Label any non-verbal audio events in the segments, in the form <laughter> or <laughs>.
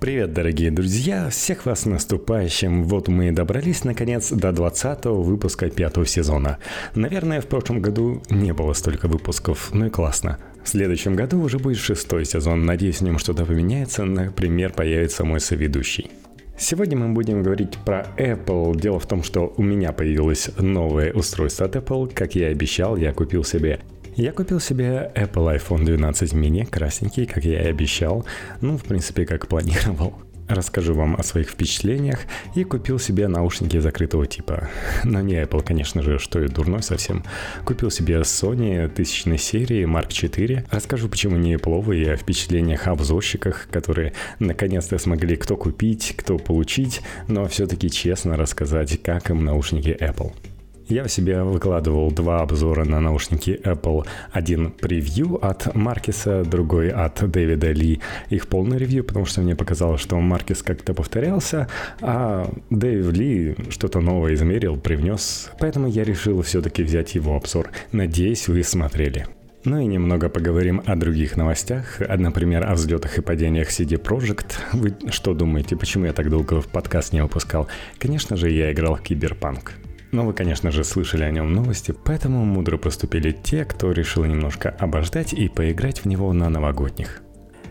Привет, дорогие друзья! Всех вас наступающим! Вот мы и добрались, наконец, до 20 выпуска пятого сезона. Наверное, в прошлом году не было столько выпусков, ну и классно. В следующем году уже будет шестой сезон. Надеюсь, в нем что-то поменяется. Например, появится мой соведущий. Сегодня мы будем говорить про Apple. Дело в том, что у меня появилось новое устройство от Apple. Как я и обещал, я купил себе я купил себе Apple iPhone 12 mini, красненький, как я и обещал. Ну, в принципе, как планировал. <laughs> Расскажу вам о своих впечатлениях и купил себе наушники закрытого типа. Но не Apple, конечно же, что и дурной совсем. Купил себе Sony тысячной серии Mark IV. Расскажу, почему не Apple, и о впечатлениях обзорщиках, которые наконец-то смогли кто купить, кто получить, но все-таки честно рассказать, как им наушники Apple. Я в себе выкладывал два обзора на наушники Apple. Один превью от Маркиса, другой от Дэвида Ли. Их полный ревью, потому что мне показалось, что Маркис как-то повторялся, а Дэвид Ли что-то новое измерил, привнес. Поэтому я решил все-таки взять его обзор. Надеюсь, вы смотрели. Ну и немного поговорим о других новостях, например, о взлетах и падениях CD Projekt. Вы что думаете, почему я так долго в подкаст не выпускал? Конечно же, я играл в Киберпанк. Но вы, конечно же, слышали о нем новости, поэтому мудро поступили те, кто решил немножко обождать и поиграть в него на новогодних.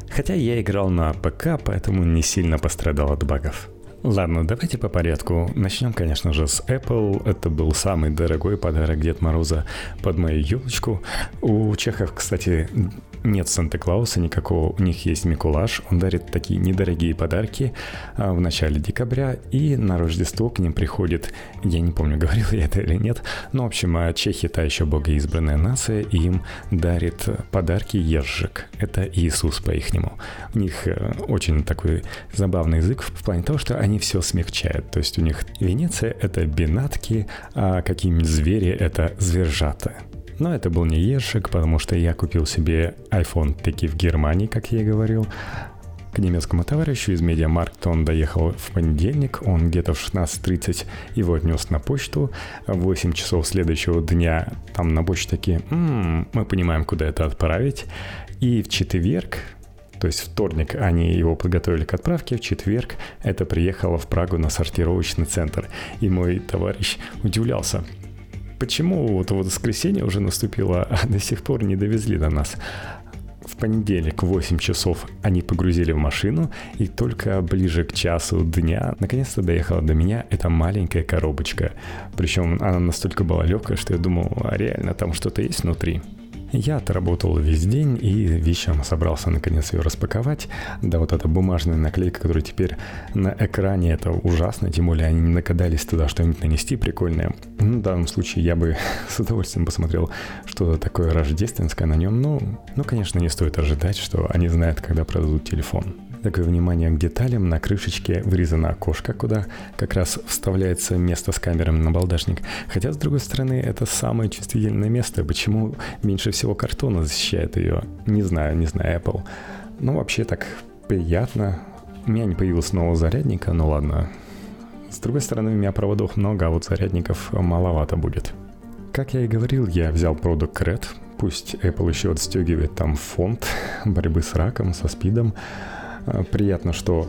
Хотя я играл на ПК, поэтому не сильно пострадал от багов. Ладно, давайте по порядку. Начнем, конечно же, с Apple. Это был самый дорогой подарок Дед Мороза под мою елочку. У чехов, кстати, нет Санта-Клауса никакого, у них есть Микулаш, он дарит такие недорогие подарки а, в начале декабря, и на Рождество к ним приходит, я не помню, <laughs> говорил я это или нет, но, в общем, а чехи та еще богоизбранная нация, и им дарит подарки ежик, это Иисус по-ихнему. У них э, очень такой забавный язык в плане того, что они все смягчают, то есть у них Венеция — это бинатки, а какие-нибудь звери — это звержата. Но это был не ешек, потому что я купил себе iPhone таки в Германии, как я и говорил. К немецкому товарищу из Медиамаркта он доехал в понедельник, он где-то в 16.30 его отнес на почту. В 8 часов следующего дня там на почте такие, м-м, мы понимаем, куда это отправить. И в четверг, то есть вторник они его подготовили к отправке, в четверг это приехало в Прагу на сортировочный центр. И мой товарищ удивлялся – почему вот, вот воскресенье уже наступило, <laughs> а до сих пор не довезли до нас? В понедельник в 8 часов они погрузили в машину, и только ближе к часу дня наконец-то доехала до меня эта маленькая коробочка. Причем она настолько была легкая, что я думал, а реально там что-то есть внутри. Я отработал весь день и вечером собрался наконец ее распаковать. Да, вот эта бумажная наклейка, которая теперь на экране, это ужасно, тем более они не накадались туда что-нибудь нанести прикольное. Ну, в данном случае я бы <laughs> с удовольствием посмотрел что такое рождественское на нем. Ну, ну, конечно, не стоит ожидать, что они знают, когда продадут телефон. Такое внимание к деталям. На крышечке вырезано окошко, куда как раз вставляется место с камерами на балдашник. Хотя, с другой стороны, это самое чувствительное место. Почему меньше всего картона защищает ее? Не знаю, не знаю, Apple. Ну, вообще так приятно. У меня не появилось нового зарядника, ну ладно. С другой стороны, у меня проводов много, а вот зарядников маловато будет. Как я и говорил, я взял Product Red. Пусть Apple еще отстегивает там фонд борьбы с раком, со спидом. Э, приятно, что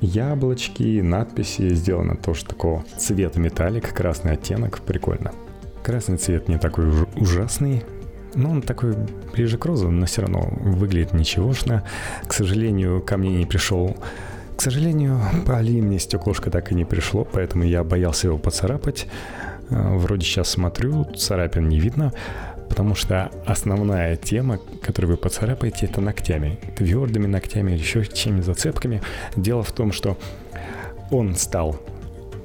яблочки, надписи сделаны тоже такого цвета металлик, красный оттенок, прикольно. Красный цвет не такой уж ужасный, но он такой ближе к розовому, но все равно выглядит ничегошно. К сожалению, ко мне не пришел к сожалению, по Али мне стеклышко так и не пришло, поэтому я боялся его поцарапать. Э, вроде сейчас смотрю, царапин не видно потому что основная тема, которую вы поцарапаете, это ногтями, твердыми ногтями или еще чем-нибудь зацепками. Дело в том, что он стал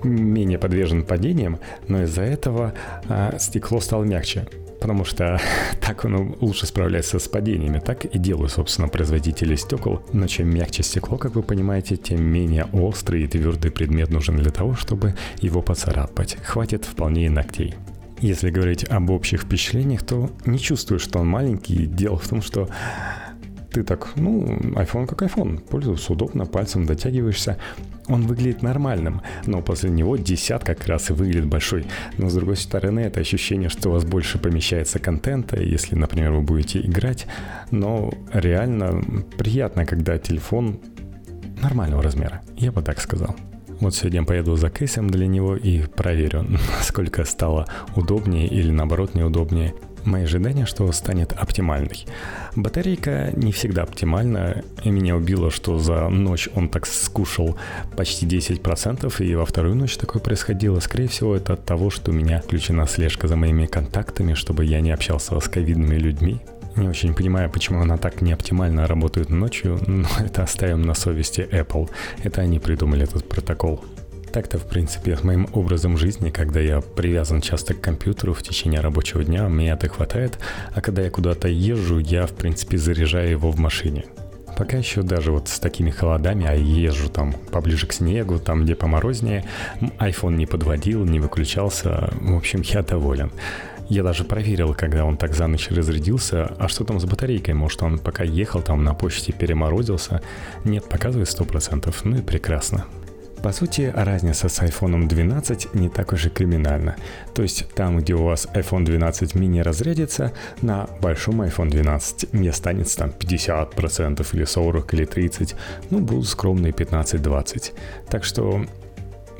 менее подвержен падениям, но из-за этого а, стекло стало мягче потому что <laughs> так оно лучше справляется с падениями. Так и делают, собственно, производители стекол. Но чем мягче стекло, как вы понимаете, тем менее острый и твердый предмет нужен для того, чтобы его поцарапать. Хватит вполне и ногтей. Если говорить об общих впечатлениях, то не чувствую, что он маленький. Дело в том, что ты так, ну, iPhone как iPhone, пользоваться удобно, пальцем дотягиваешься. Он выглядит нормальным, но после него десят как раз и выглядит большой. Но с другой стороны, это ощущение, что у вас больше помещается контента, если, например, вы будете играть. Но реально приятно, когда телефон нормального размера, я бы так сказал. Вот сегодня поеду за кейсом для него и проверю, <laughs> насколько стало удобнее или наоборот неудобнее. Мои ожидания, что станет оптимальной. Батарейка не всегда оптимальна, меня убило, что за ночь он так скушал почти 10%, и во вторую ночь такое происходило. Скорее всего, это от того, что у меня включена слежка за моими контактами, чтобы я не общался с ковидными людьми. Не очень понимаю, почему она так неоптимально работает ночью, <laughs> но это оставим на совести Apple. Это они придумали этот протокол. Так-то, в принципе, с моим образом жизни, когда я привязан часто к компьютеру в течение рабочего дня, меня это хватает, а когда я куда-то езжу, я, в принципе, заряжаю его в машине. Пока еще даже вот с такими холодами, а езжу там поближе к снегу, там где поморознее, iPhone не подводил, не выключался, в общем, я доволен. Я даже проверил, когда он так за ночь разрядился, а что там с батарейкой, может он пока ехал там на почте переморозился. Нет, показывает 100%, ну и прекрасно. По сути, разница с iPhone 12 не так уж и криминальна. То есть там, где у вас iPhone 12 mini разрядится, на большом iPhone 12 не останется там 50% или 40 или 30, ну будут скромные 15-20. Так что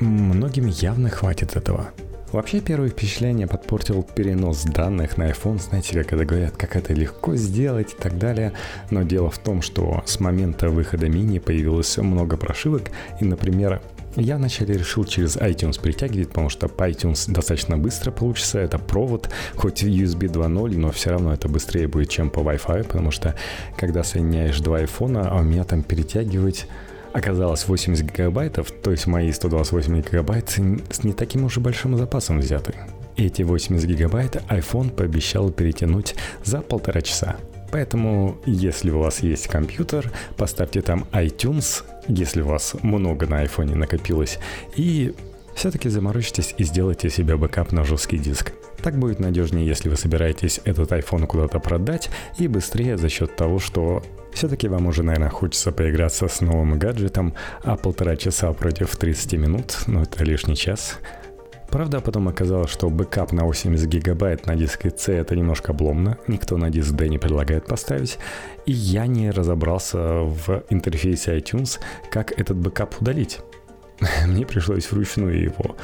многим явно хватит этого. Вообще первое впечатление подпортил перенос данных на iPhone. Знаете, как это говорят, как это легко сделать и так далее. Но дело в том, что с момента выхода мини появилось много прошивок. И, например, я вначале решил через iTunes притягивать, потому что по iTunes достаточно быстро получится. Это провод, хоть USB 2.0, но все равно это быстрее будет, чем по Wi-Fi, потому что когда соединяешь два айфона, а у меня там перетягивать оказалось 80 гигабайтов, то есть мои 128 гигабайт с не таким уж и большим запасом взяты. Эти 80 гигабайт iPhone пообещал перетянуть за полтора часа. Поэтому, если у вас есть компьютер, поставьте там iTunes, если у вас много на iPhone накопилось, и все-таки заморочитесь и сделайте себе бэкап на жесткий диск. Так будет надежнее, если вы собираетесь этот iPhone куда-то продать, и быстрее за счет того, что все-таки вам уже, наверное, хочется поиграться с новым гаджетом, а полтора часа против 30 минут, ну это лишний час, Правда, потом оказалось, что бэкап на 80 гигабайт на диске C это немножко обломно, никто на диск D не предлагает поставить, и я не разобрался в интерфейсе iTunes, как этот бэкап удалить. <laughs> Мне пришлось вручную его.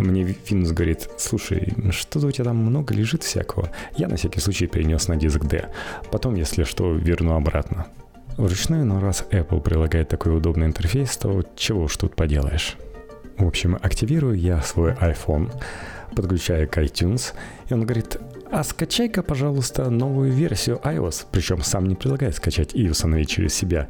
Мне Винус говорит, слушай, что-то у тебя там много лежит всякого. Я на всякий случай перенес на диск D. Потом, если что, верну обратно. Вручную, но раз Apple прилагает такой удобный интерфейс, то чего уж тут поделаешь. В общем, активирую я свой iPhone, подключаю к iTunes, и он говорит, а скачай-ка, пожалуйста, новую версию iOS. Причем сам не предлагает скачать и установить через себя.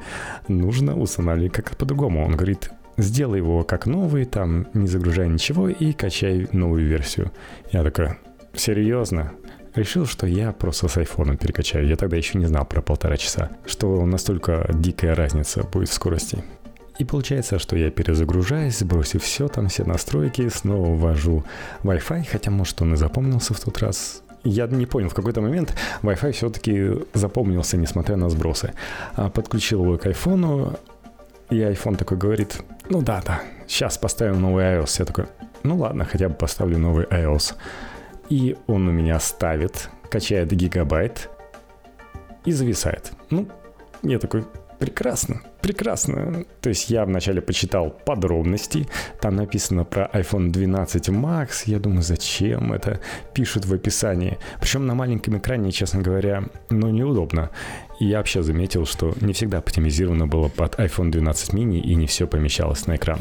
Нужно устанавливать как-то по-другому. Он говорит, сделай его как новый, там, не загружай ничего и качай новую версию. Я такой, серьезно? Решил, что я просто с айфоном перекачаю. Я тогда еще не знал про полтора часа, что настолько дикая разница будет в скорости. И получается, что я перезагружаюсь, бросив все, там все настройки, снова ввожу Wi-Fi, хотя, может, он и запомнился в тот раз. Я не понял, в какой-то момент Wi-Fi все-таки запомнился, несмотря на сбросы. А подключил его к айфону, и iPhone такой говорит, ну да, да, сейчас поставим новый iOS. Я такой, ну ладно, хотя бы поставлю новый iOS. И он у меня ставит, качает гигабайт и зависает. Ну, я такой, прекрасно, прекрасно. То есть я вначале почитал подробности, там написано про iPhone 12 Max, я думаю, зачем это пишут в описании. Причем на маленьком экране, честно говоря, ну неудобно. Я вообще заметил, что не всегда оптимизировано было под iPhone 12 mini и не все помещалось на экран.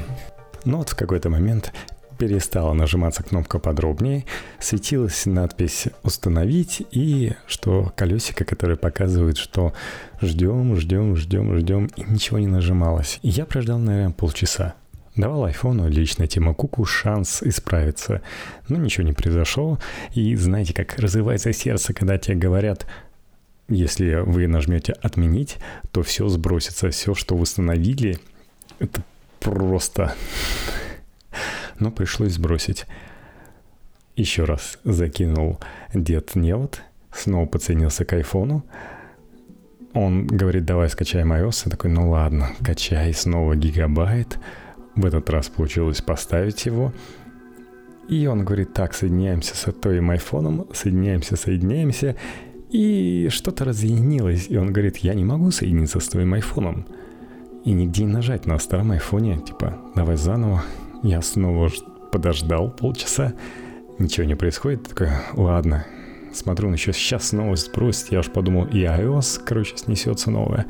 Но вот в какой-то момент перестала нажиматься кнопка подробнее, светилась надпись «Установить» и что колесико, которое показывает, что ждем, ждем, ждем, ждем, и ничего не нажималось. И я прождал, наверное, полчаса. Давал айфону лично Тима Куку шанс исправиться. Но ничего не произошло. И знаете, как разрывается сердце, когда тебе говорят, если вы нажмете «Отменить», то все сбросится, все, что восстановили, это просто <laughs> но пришлось сбросить. Еще раз закинул дед невод, снова подсоединился к айфону. Он говорит, давай скачаем iOS. Я такой, ну ладно, качай снова гигабайт. В этот раз получилось поставить его. И он говорит, так, соединяемся с твоим айфоном, соединяемся, соединяемся. И что-то разъединилось. И он говорит, я не могу соединиться с твоим айфоном. И нигде не нажать на старом айфоне, типа, давай заново. Я снова подождал полчаса, ничего не происходит, такой, ладно, смотрю, он еще сейчас снова сбросит, я уж подумал, и iOS, короче, снесется новое.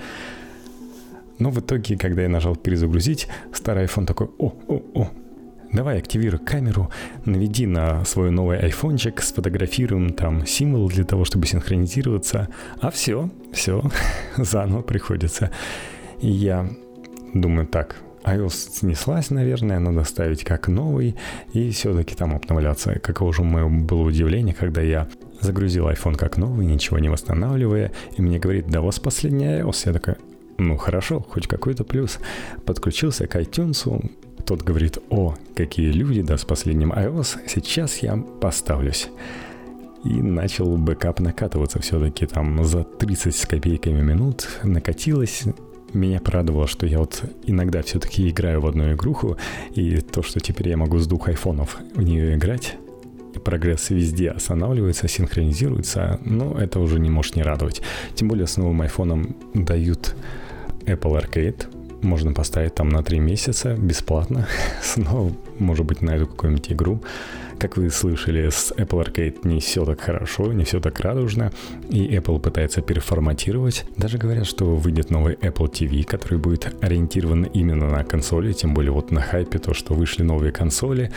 Но в итоге, когда я нажал перезагрузить, старый iPhone такой, о, о, о, давай активируй камеру, наведи на свой новый айфончик, сфотографируем там символ для того, чтобы синхронизироваться, а все, все, <laughs> заново приходится. И я думаю, так, iOS снеслась, наверное, надо ставить как новый и все-таки там обновляться. Каково же мое было удивление, когда я загрузил iPhone как новый, ничего не восстанавливая, и мне говорит, да у вас последний iOS. Я такой, ну хорошо, хоть какой-то плюс. Подключился к iTunes, тот говорит, о, какие люди, да, с последним iOS, сейчас я поставлюсь. И начал бэкап накатываться все-таки там за 30 с копейками минут, накатилось, меня порадовало, что я вот иногда все-таки играю в одну игруху, и то, что теперь я могу с двух айфонов в нее играть, и прогресс везде останавливается, синхронизируется, но это уже не может не радовать. Тем более с новым айфоном дают Apple Arcade, можно поставить там на 3 месяца бесплатно. <laughs> Снова, может быть, найду какую-нибудь игру. Как вы слышали, с Apple Arcade не все так хорошо, не все так радужно, и Apple пытается переформатировать. Даже говорят, что выйдет новый Apple TV, который будет ориентирован именно на консоли, тем более вот на хайпе то, что вышли новые консоли.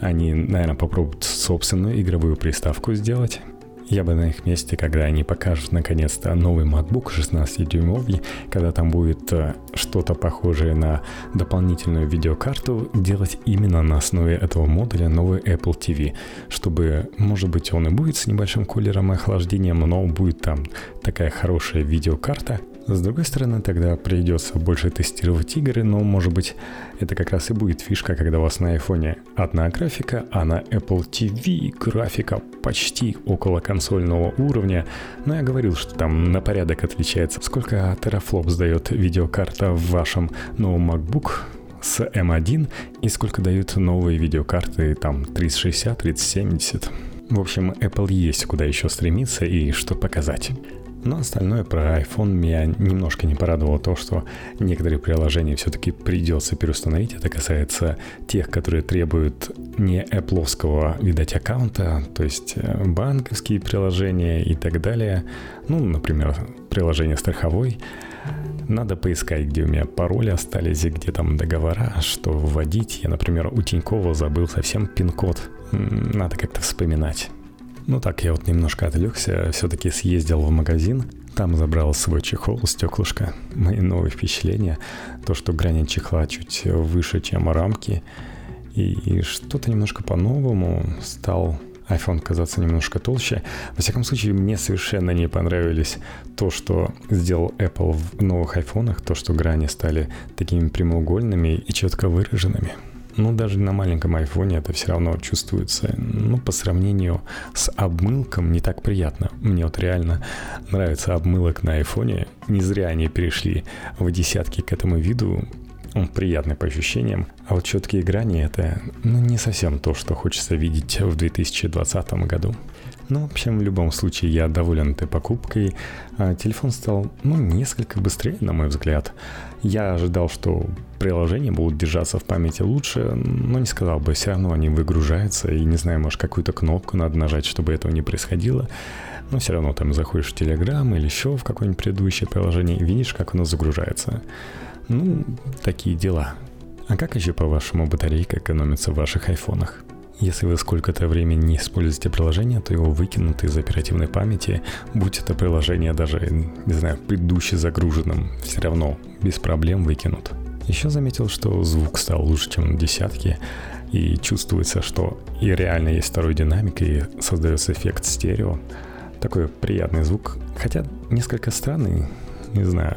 Они, наверное, попробуют собственную игровую приставку сделать. Я бы на их месте, когда они покажут наконец-то новый MacBook 16-дюймовый, когда там будет э, что-то похожее на дополнительную видеокарту, делать именно на основе этого модуля новый Apple TV, чтобы, может быть, он и будет с небольшим кулером и охлаждением, но будет там такая хорошая видеокарта, с другой стороны, тогда придется больше тестировать игры, но, может быть, это как раз и будет фишка, когда у вас на айфоне одна графика, а на Apple TV графика почти около консольного уровня. Но я говорил, что там на порядок отличается. Сколько терафлоп сдает видеокарта в вашем новом MacBook, с M1 и сколько дают новые видеокарты, там 3060, 3070. В общем, Apple есть куда еще стремиться и что показать. Но остальное про iPhone меня немножко не порадовало то, что некоторые приложения все-таки придется переустановить. Это касается тех, которые требуют не Apple, видать, аккаунта, то есть э, банковские приложения и так далее. Ну, например, приложение страховой. Надо поискать, где у меня пароли остались и где там договора, что вводить. Я, например, у Тинькова забыл совсем пин-код. Надо как-то вспоминать. Ну так, я вот немножко отвлекся, все-таки съездил в магазин, там забрал свой чехол, стеклышко. Мои новые впечатления. То, что грани чехла чуть выше, чем рамки. И, и что-то немножко по-новому стал iPhone казаться немножко толще. Во всяком случае, мне совершенно не понравились то, что сделал Apple в новых айфонах, то, что грани стали такими прямоугольными и четко выраженными. Ну, даже на маленьком айфоне это все равно чувствуется. Ну, по сравнению с обмылком не так приятно. Мне вот реально нравится обмылок на айфоне. Не зря они перешли в десятки к этому виду. Он приятный по ощущениям. А вот четкие грани это ну, не совсем то, что хочется видеть в 2020 году. Ну, в общем, в любом случае, я доволен этой покупкой. А, телефон стал, ну, несколько быстрее, на мой взгляд. Я ожидал, что приложения будут держаться в памяти лучше, но не сказал бы, все равно они выгружаются, и не знаю, может, какую-то кнопку надо нажать, чтобы этого не происходило. Но все равно там заходишь в Telegram или еще в какое-нибудь предыдущее приложение и видишь, как оно загружается. Ну, такие дела. А как еще, по-вашему, батарейка экономится в ваших айфонах? Если вы сколько-то времени не используете приложение, то его выкинут из оперативной памяти, будь это приложение даже, не знаю, предыдущее загруженным, все равно без проблем выкинут. Еще заметил, что звук стал лучше, чем на десятке, и чувствуется, что и реально есть второй динамик, и создается эффект стерео. Такой приятный звук, хотя несколько странный, не знаю,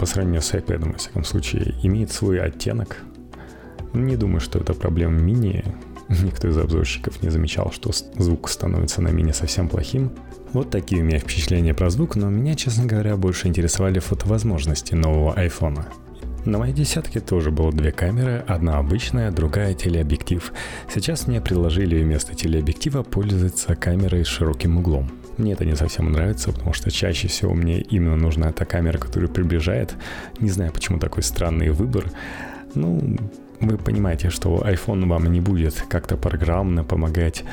по сравнению с iPad, во всяком случае, имеет свой оттенок. Не думаю, что это проблема мини, <laughs> Никто из обзорщиков не замечал, что звук становится на мини совсем плохим. Вот такие у меня впечатления про звук, но меня, честно говоря, больше интересовали фотовозможности нового айфона. На моей десятке тоже было две камеры, одна обычная, другая телеобъектив. Сейчас мне предложили вместо телеобъектива пользоваться камерой с широким углом. Мне это не совсем нравится, потому что чаще всего мне именно нужна та камера, которая приближает. Не знаю, почему такой странный выбор. Ну, вы понимаете, что iPhone вам не будет как-то программно помогать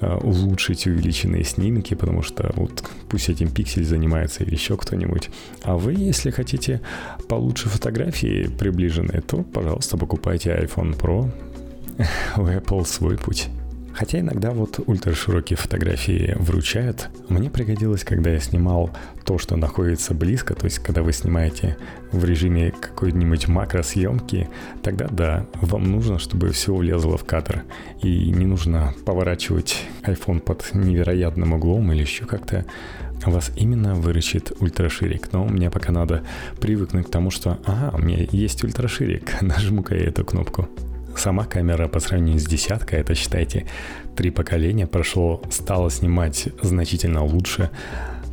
э, улучшить увеличенные снимки, потому что вот пусть этим пиксель занимается или еще кто-нибудь. А вы, если хотите получше фотографии приближенные, то, пожалуйста, покупайте iPhone Pro. <laughs> У Apple свой путь. Хотя иногда вот ультраширокие фотографии вручают. Мне пригодилось, когда я снимал то, что находится близко, то есть когда вы снимаете в режиме какой-нибудь макросъемки, тогда да, вам нужно, чтобы все влезло в кадр. И не нужно поворачивать iPhone под невероятным углом или еще как-то вас именно выручит ультраширик. Но мне пока надо привыкнуть к тому, что ага, у меня есть ультраширик, <laughs> нажму-ка я эту кнопку. Сама камера по сравнению с десяткой, это считайте, три поколения прошло, стало снимать значительно лучше.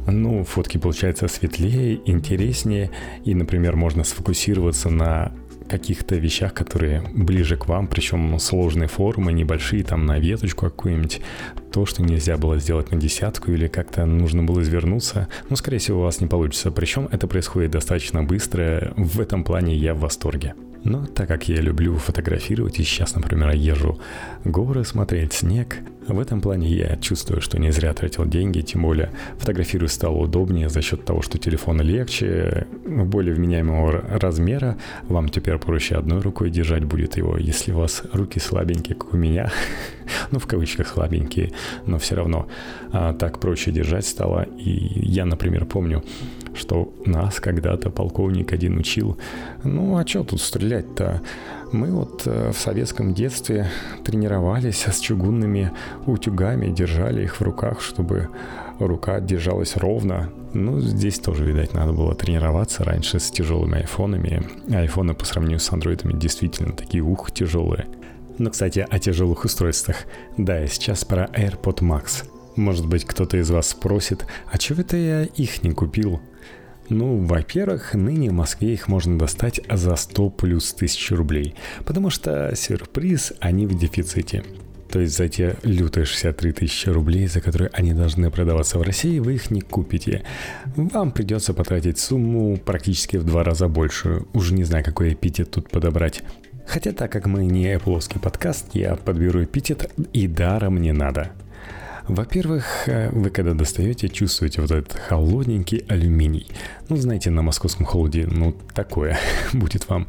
Ну, фотки получаются светлее, интереснее, и, например, можно сфокусироваться на каких-то вещах, которые ближе к вам, причем сложные формы, небольшие, там на веточку какую-нибудь, то, что нельзя было сделать на десятку или как-то нужно было извернуться, ну, скорее всего, у вас не получится. Причем это происходит достаточно быстро, в этом плане я в восторге. Но так как я люблю фотографировать, и сейчас, например, езжу горы смотреть, снег, в этом плане я чувствую, что не зря тратил деньги, тем более фотографировать стало удобнее за счет того, что телефон легче, более вменяемого размера, вам теперь проще одной рукой держать будет его, если у вас руки слабенькие, как у меня, <laughs> ну, в кавычках слабенькие, но все равно а, так проще держать стало. И я, например, помню, что нас когда-то полковник один учил, ну, а что тут стрелять-то? Мы вот э, в советском детстве тренировались с чугунными утюгами, держали их в руках, чтобы рука держалась ровно. Ну, здесь тоже, видать, надо было тренироваться раньше с тяжелыми айфонами. Айфоны по сравнению с андроидами действительно такие ух тяжелые. Но, кстати, о тяжелых устройствах. Да, сейчас про AirPod Max. Может быть, кто-то из вас спросит, а чего это я их не купил? Ну, во-первых, ныне в Москве их можно достать за 100 плюс тысяч рублей, потому что сюрприз, они в дефиците. То есть за те лютые 63 тысячи рублей, за которые они должны продаваться в России, вы их не купите. Вам придется потратить сумму практически в два раза большую. Уже не знаю, какой эпитет тут подобрать. Хотя так как мы не Apple подкаст, я подберу эпитет и даром не надо. Во-первых, э, вы когда достаете, чувствуете вот этот холодненький алюминий. Ну, знаете, на московском холоде, ну, такое <laughs> будет вам.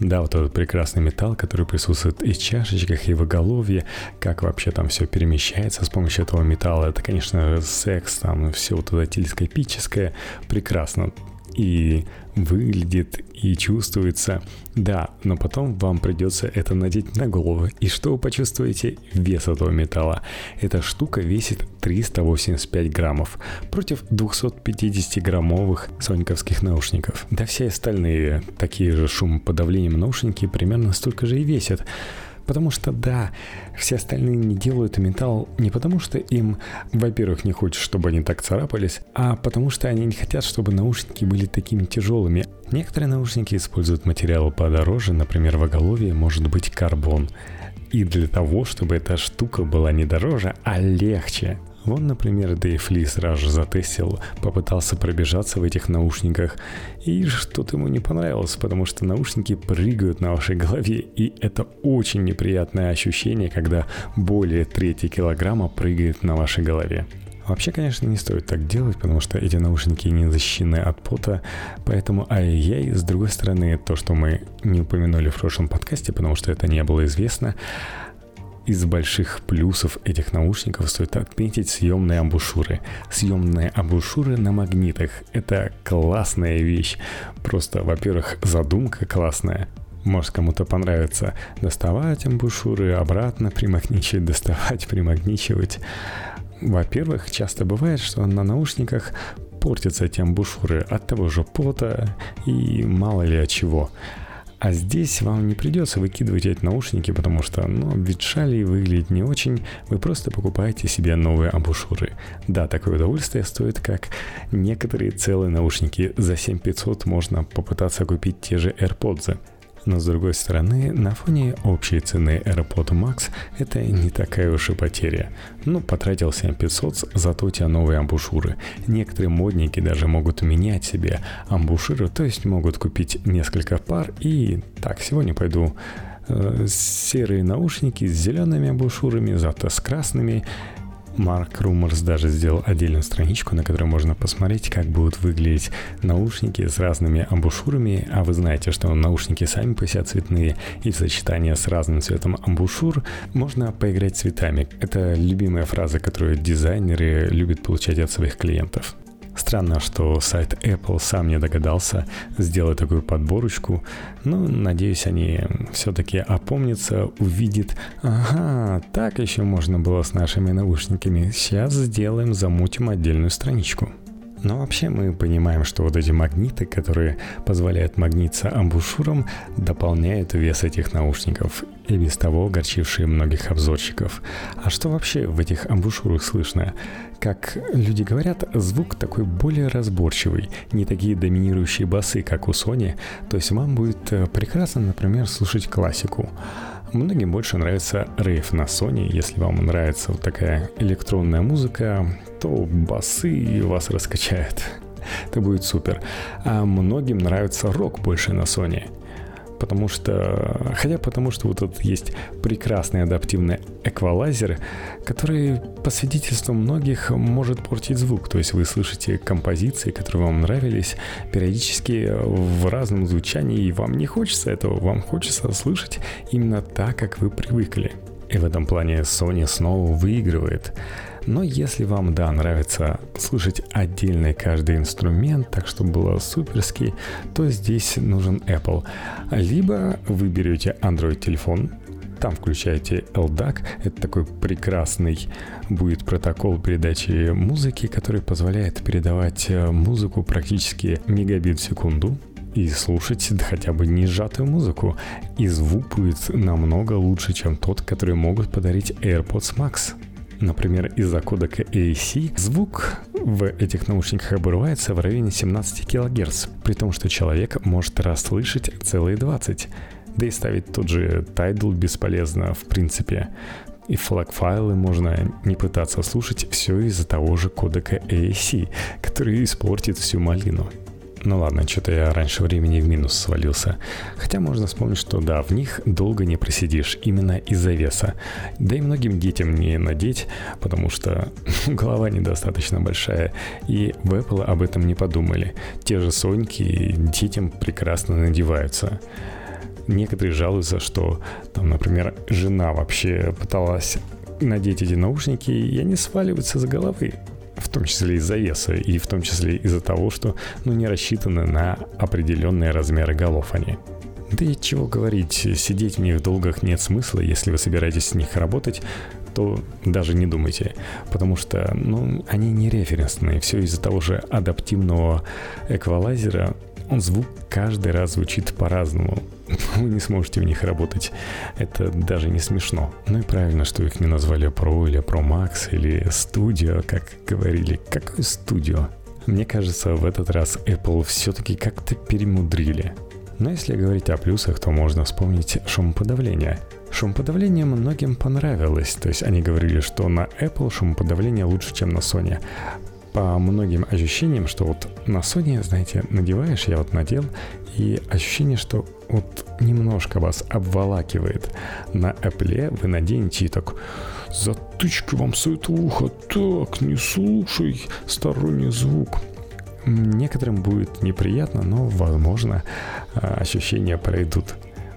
Да, вот этот прекрасный металл, который присутствует и в чашечках, и в оголовье, как вообще там все перемещается с помощью этого металла. Это, конечно, секс, там все вот это телескопическое, прекрасно и выглядит и чувствуется. Да, но потом вам придется это надеть на голову. И что вы почувствуете? Вес этого металла. Эта штука весит 385 граммов против 250 граммовых соньковских наушников. Да все остальные такие же шумоподавлением наушники примерно столько же и весят. Потому что, да, все остальные не делают металл не потому, что им, во-первых, не хочется, чтобы они так царапались, а потому что они не хотят, чтобы наушники были такими тяжелыми. Некоторые наушники используют материалы подороже, например, в оголовье может быть карбон. И для того, чтобы эта штука была не дороже, а легче, Вон, например, Дэйв Ли сразу же затестил, попытался пробежаться в этих наушниках, и что-то ему не понравилось, потому что наушники прыгают на вашей голове, и это очень неприятное ощущение, когда более трети килограмма прыгает на вашей голове. Вообще, конечно, не стоит так делать, потому что эти наушники не защищены от пота, поэтому ай-яй, с другой стороны, то, что мы не упомянули в прошлом подкасте, потому что это не было известно, из больших плюсов этих наушников стоит отметить съемные амбушюры. Съемные амбушюры на магнитах – это классная вещь. Просто, во-первых, задумка классная. Может, кому-то понравится доставать амбушюры, обратно примагничивать, доставать, примагничивать. Во-первых, часто бывает, что на наушниках портятся эти амбушюры от того же пота и мало ли от чего. А здесь вам не придется выкидывать эти наушники, потому что, ну, ветшали выглядит не очень. Вы просто покупаете себе новые амбушюры. Да, такое удовольствие стоит, как некоторые целые наушники. За 7500 можно попытаться купить те же AirPods. Но с другой стороны, на фоне общей цены AirPod Max это не такая уж и потеря. Ну, потратил 7500, зато у тебя новые амбушюры. Некоторые модники даже могут менять себе амбушюры, то есть могут купить несколько пар и так, сегодня пойду э, серые наушники с зелеными амбушюрами, завтра с красными. Марк Руморс даже сделал отдельную страничку, на которой можно посмотреть, как будут выглядеть наушники с разными амбушюрами. А вы знаете, что наушники сами по себе цветные, и в сочетании с разным цветом амбушюр можно поиграть цветами. Это любимая фраза, которую дизайнеры любят получать от своих клиентов. Странно, что сайт Apple сам не догадался сделать такую подборочку, но надеюсь, они все-таки опомнятся, увидят, ага, так еще можно было с нашими наушниками, сейчас сделаем, замутим отдельную страничку. Но вообще мы понимаем, что вот эти магниты, которые позволяют магниться амбушюрам, дополняют вес этих наушников, и без того огорчившие многих обзорщиков. А что вообще в этих амбушюрах слышно? Как люди говорят, звук такой более разборчивый, не такие доминирующие басы, как у Sony, то есть вам будет э, прекрасно, например, слушать классику. Многим больше нравится рейв на Sony. Если вам нравится вот такая электронная музыка, то басы вас раскачает. Это будет супер. А многим нравится рок больше на Sony потому что... Хотя потому что вот тут есть прекрасный адаптивный эквалайзер, который по свидетельству многих может портить звук. То есть вы слышите композиции, которые вам нравились, периодически в разном звучании, и вам не хочется этого, вам хочется слышать именно так, как вы привыкли. И в этом плане Sony снова выигрывает. Но если вам, да, нравится слушать отдельный каждый инструмент, так чтобы было суперски, то здесь нужен Apple. Либо вы берете Android телефон, там включаете LDAC, это такой прекрасный будет протокол передачи музыки, который позволяет передавать э, музыку практически мегабит в секунду, и слушать хотя бы не сжатую музыку. И звук будет намного лучше, чем тот, который могут подарить AirPods Max. Например, из-за кодека AC звук в этих наушниках обрывается в районе 17 кГц, при том, что человек может расслышать целые 20. Да и ставить тот же Tidal бесполезно в принципе. И флаг-файлы можно не пытаться слушать все из-за того же кодека AAC, который испортит всю малину. Ну ладно, что-то я раньше времени в минус свалился. Хотя можно вспомнить, что да, в них долго не просидишь, именно из-за веса. Да и многим детям не надеть, потому что <laughs> голова недостаточно большая. И в Apple об этом не подумали. Те же Соньки детям прекрасно надеваются. Некоторые жалуются, что там, например, жена вообще пыталась надеть эти наушники, и они сваливаются с головы в том числе из-за веса, и в том числе из-за того, что ну, не рассчитаны на определенные размеры голов они. Да и чего говорить, сидеть в них долгах нет смысла, если вы собираетесь с них работать, то даже не думайте, потому что ну, они не референсные, все из-за того же адаптивного эквалайзера, звук каждый раз звучит по-разному. <laughs> Вы не сможете в них работать. Это даже не смешно. Ну и правильно, что их не назвали Pro или Pro Max или Studio, как говорили. Какое Studio? Мне кажется, в этот раз Apple все-таки как-то перемудрили. Но если говорить о плюсах, то можно вспомнить шумоподавление. Шумоподавление многим понравилось, то есть они говорили, что на Apple шумоподавление лучше, чем на Sony по многим ощущениям, что вот на Sony, знаете, надеваешь, я вот надел, и ощущение, что вот немножко вас обволакивает. На Apple вы наденете и так затычки вам ухо, так, не слушай сторонний звук. Некоторым будет неприятно, но, возможно, а, ощущения пройдут.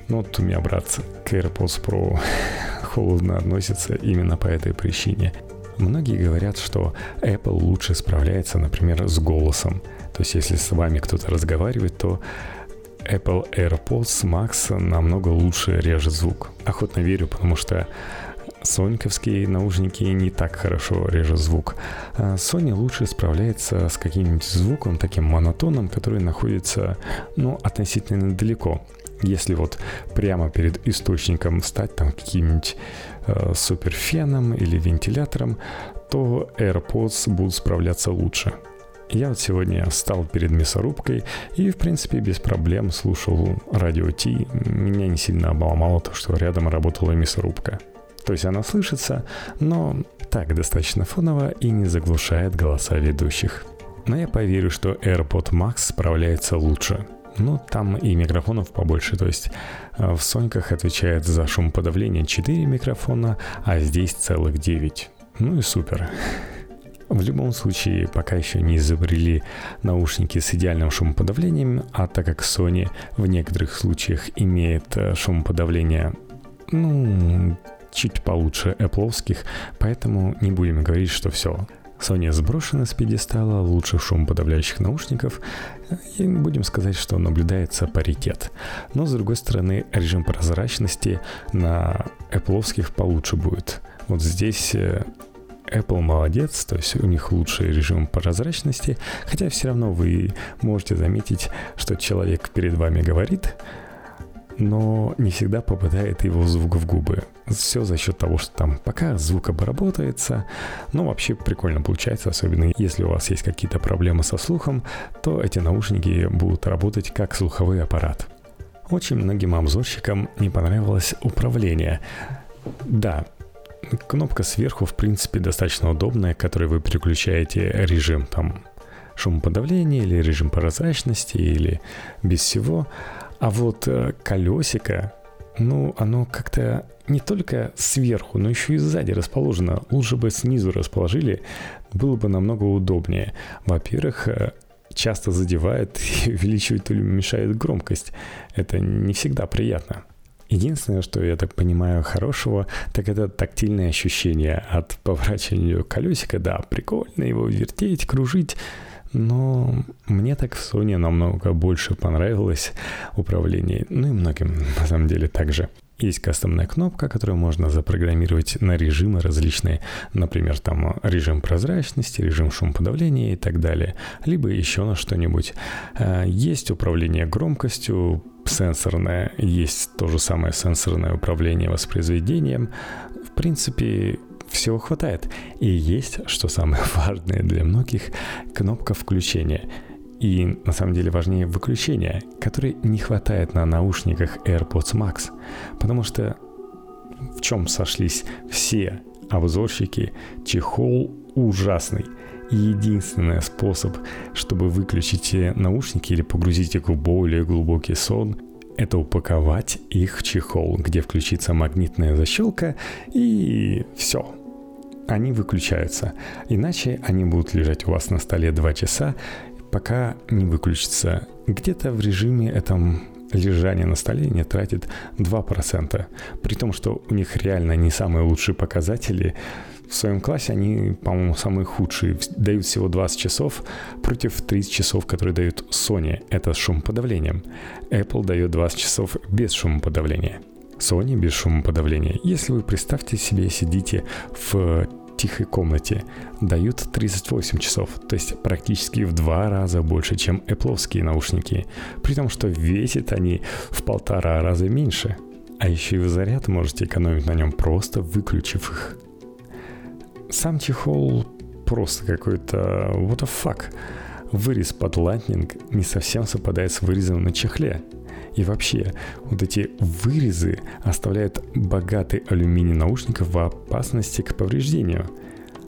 Но вот у меня, брат, к AirPods Pro <laughs> холодно относится именно по этой причине. Многие говорят, что Apple лучше справляется, например, с голосом. То есть, если с вами кто-то разговаривает, то Apple AirPods Max намного лучше режет звук. Охотно верю, потому что соньковские наушники не так хорошо режут звук. А Sony лучше справляется с каким-нибудь звуком таким монотонным, который находится, ну, относительно далеко. Если вот прямо перед источником встать там каким-нибудь э, суперфеном или вентилятором, то AirPods будут справляться лучше. Я вот сегодня встал перед мясорубкой и, в принципе, без проблем слушал радио Ти. Меня не сильно обломало то, что рядом работала мясорубка. То есть она слышится, но так достаточно фоново и не заглушает голоса ведущих. Но я поверю, что AirPod Max справляется лучше. Ну, там и микрофонов побольше, то есть э, в Соньках отвечает за шумоподавление 4 микрофона, а здесь целых 9. Ну и супер. В любом случае, пока еще не изобрели наушники с идеальным шумоподавлением, а так как Sony в некоторых случаях имеет э, шумоподавление, ну, чуть получше Apple, поэтому не будем говорить, что все. Sony сброшена с пьедестала лучших шумоподавляющих наушников, и будем сказать, что наблюдается паритет. Но, с другой стороны, режим прозрачности на Apple получше будет. Вот здесь э, Apple молодец, то есть у них лучший режим прозрачности, хотя все равно вы можете заметить, что человек перед вами говорит, но не всегда попадает его звук в губы. Все за счет того, что там пока звук обработается, но вообще прикольно получается, особенно если у вас есть какие-то проблемы со слухом, то эти наушники будут работать как слуховой аппарат. Очень многим обзорщикам не понравилось управление. Да, кнопка сверху, в принципе, достаточно удобная, которой вы переключаете режим там шумоподавления или режим прозрачности или без всего. А вот э, колесико, ну, оно как-то не только сверху, но еще и сзади расположено. Лучше бы снизу расположили, было бы намного удобнее. Во-первых, э, часто задевает <laughs> и увеличивает или мешает громкость. Это не всегда приятно. Единственное, что я так понимаю хорошего, так это тактильное ощущение от <laughs> поворачивания колесика. Да, прикольно его вертеть, кружить. Но мне так в Sony намного больше понравилось управление. Ну и многим, на самом деле, также. Есть кастомная кнопка, которую можно запрограммировать на режимы различные, например, там режим прозрачности, режим шумоподавления и так далее, либо еще на что-нибудь. А, есть управление громкостью, сенсорное, есть то же самое сенсорное управление воспроизведением. В принципе, всего хватает. И есть, что самое <laughs> важное для многих, кнопка включения. И на самом деле важнее выключения, которой не хватает на наушниках AirPods Max. Потому что в чем сошлись все обзорщики, чехол ужасный. И единственный способ, чтобы выключить наушники или погрузить их в более глубокий сон, это упаковать их в чехол, где включится магнитная защелка и все. Они выключаются. Иначе они будут лежать у вас на столе 2 часа, пока не выключится. Где-то в режиме этом лежание на столе не тратит 2%. При том, что у них реально не самые лучшие показатели. В своем классе они, по-моему, самые худшие. Дают всего 20 часов против 30 часов, которые дают Sony. Это с шумоподавлением. Apple дает 20 часов без шумоподавления. Sony без шумоподавления. Если вы представьте себе, сидите в тихой комнате дают 38 часов, то есть практически в два раза больше, чем Apple наушники, при том, что весят они в полтора раза меньше. А еще и вы заряд можете экономить на нем, просто выключив их. Сам чехол просто какой-то what the fuck. Вырез под Lightning не совсем совпадает с вырезом на чехле. И вообще, вот эти вырезы оставляют богатый алюминий наушников в опасности к повреждению.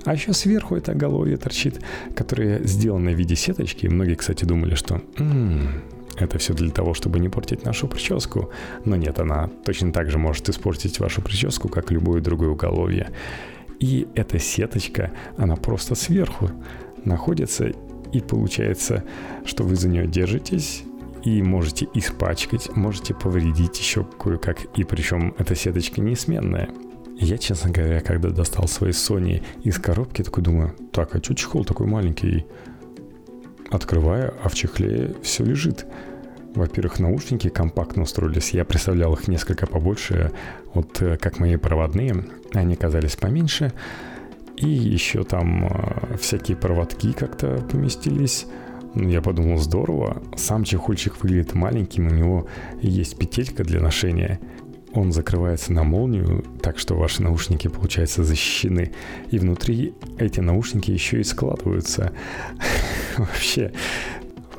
А еще сверху это оголовье торчит, которое сделано в виде сеточки. Многие, кстати, думали, что м-м, это все для того, чтобы не портить нашу прическу. Но нет, она точно так же может испортить вашу прическу, как любое другое уголовье. И эта сеточка, она просто сверху находится, и получается, что вы за нее держитесь, и можете испачкать, можете повредить еще кое-как, и причем эта сеточка несменная. Я, честно говоря, когда достал свои Sony из коробки, такой думаю, так, а что чехол такой маленький? Открываю, а в чехле все лежит. Во-первых, наушники компактно устроились. Я представлял их несколько побольше, вот э, как мои проводные. Они казались поменьше. И еще там э, всякие проводки как-то поместились. Я подумал, здорово. Сам чехольчик выглядит маленьким, у него есть петелька для ношения. Он закрывается на молнию, так что ваши наушники, получается, защищены. И внутри эти наушники еще и складываются. <laughs> Вообще,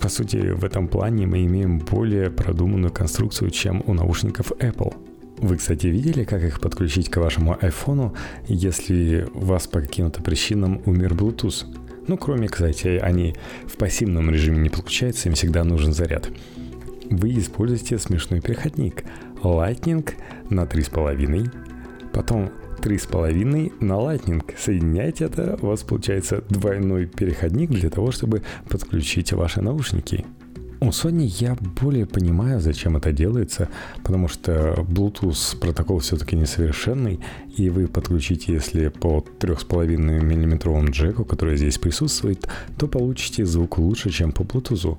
по сути, в этом плане мы имеем более продуманную конструкцию, чем у наушников Apple. Вы, кстати, видели, как их подключить к вашему iPhone, если у вас по каким-то причинам умер Bluetooth? Ну, кроме, кстати, они в пассивном режиме не подключаются, им всегда нужен заряд. Вы используете смешной переходник Lightning на 3,5, потом 3,5 на Lightning. Соединяете это, у вас получается двойной переходник для того, чтобы подключить ваши наушники. У Sony я более понимаю, зачем это делается, потому что Bluetooth протокол все-таки несовершенный, и вы подключите, если по 3,5 мм джеку, который здесь присутствует, то получите звук лучше, чем по Bluetooth.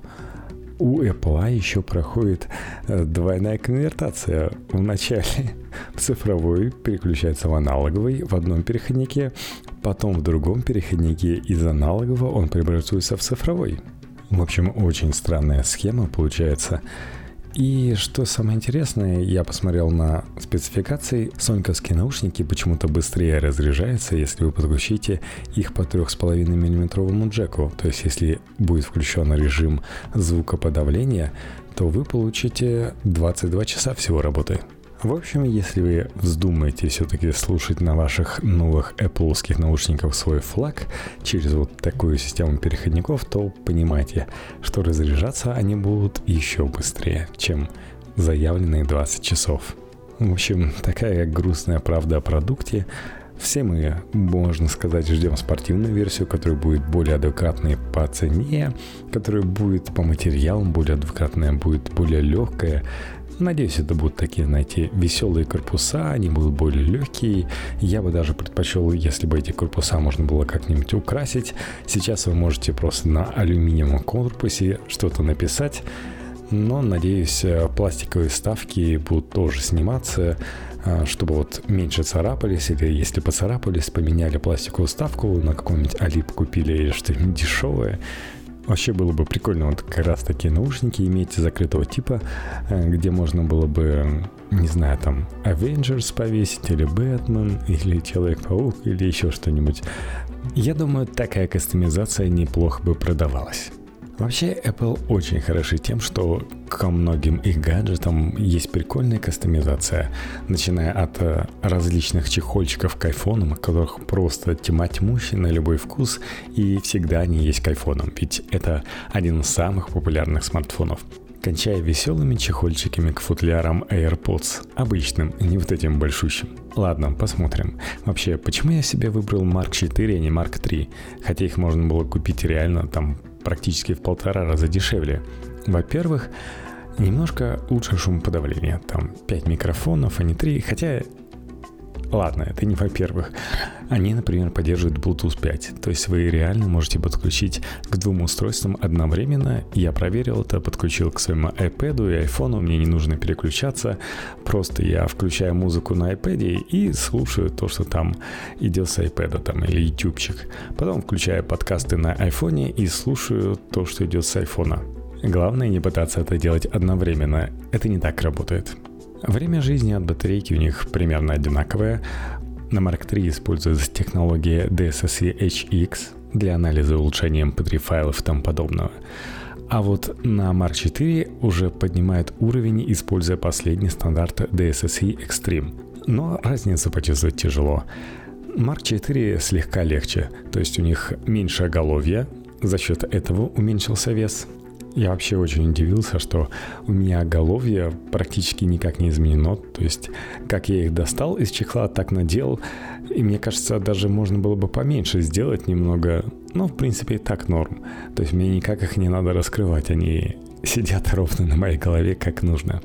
У Apple еще проходит э, двойная конвертация. Вначале <laughs> цифровой переключается в аналоговый в одном переходнике, потом в другом переходнике из аналогового он преобразуется в цифровой. В общем, очень странная схема получается. И что самое интересное, я посмотрел на спецификации, соньковские наушники почему-то быстрее разряжаются, если вы подключите их по 3,5 мм джеку. То есть, если будет включен режим звукоподавления, то вы получите 22 часа всего работы. В общем, если вы вздумаете все-таки слушать на ваших новых Apple наушниках свой флаг через вот такую систему переходников, то понимайте, что разряжаться они будут еще быстрее, чем заявленные 20 часов. В общем, такая грустная правда о продукте. Все мы, можно сказать, ждем спортивную версию, которая будет более адекватной по цене, которая будет по материалам более адекватная, будет более легкая, Надеюсь, это будут такие, знаете, веселые корпуса, они будут более легкие. Я бы даже предпочел, если бы эти корпуса можно было как-нибудь украсить. Сейчас вы можете просто на алюминиевом корпусе что-то написать. Но, надеюсь, пластиковые вставки будут тоже сниматься, а, чтобы вот меньше царапались, или если поцарапались, поменяли пластиковую вставку, на каком-нибудь Алип купили или что-нибудь дешевое, Вообще было бы прикольно вот как раз такие наушники иметь закрытого типа, э, где можно было бы, не знаю, там Avengers повесить, или Бэтмен, или Человек-паук, или еще что-нибудь. Я думаю, такая кастомизация неплохо бы продавалась. Вообще, Apple очень хороши тем, что ко многим их гаджетам есть прикольная кастомизация, начиная от э, различных чехольчиков к айфонам, которых просто тьма тьмущая на любой вкус, и всегда они есть к айфонам, ведь это один из самых популярных смартфонов кончая веселыми чехольчиками к футлярам AirPods, обычным, не вот этим большущим. Ладно, посмотрим. Вообще, почему я себе выбрал Mark 4, а не Mark 3? Хотя их можно было купить реально там практически в полтора раза дешевле. Во-первых, немножко лучше шумоподавление. Там 5 микрофонов, а не 3. Хотя Ладно, это не во-первых. Они, например, поддерживают Bluetooth 5. То есть вы реально можете подключить к двум устройствам одновременно. Я проверил это, подключил к своему iPad и iPhone. Мне не нужно переключаться. Просто я включаю музыку на iPad и слушаю то, что там идет с iPad там, или ютубчик. Потом включаю подкасты на iPhone и слушаю то, что идет с iPhone. Главное не пытаться это делать одновременно. Это не так работает. Время жизни от батарейки у них примерно одинаковое. На Mark III используется технология DSSC HX для анализа улучшения MP3 файлов и тому подобного. А вот на Mark IV уже поднимает уровень, используя последний стандарт DSSC Extreme. Но разницу почувствовать тяжело. Mark IV слегка легче, то есть у них меньше оголовья, за счет этого уменьшился вес, я вообще очень удивился, что у меня головье практически никак не изменено. То есть, как я их достал из чехла, так надел. И мне кажется, даже можно было бы поменьше сделать немного. Но, в принципе, и так норм. То есть, мне никак их не надо раскрывать. Они сидят ровно на моей голове, как нужно.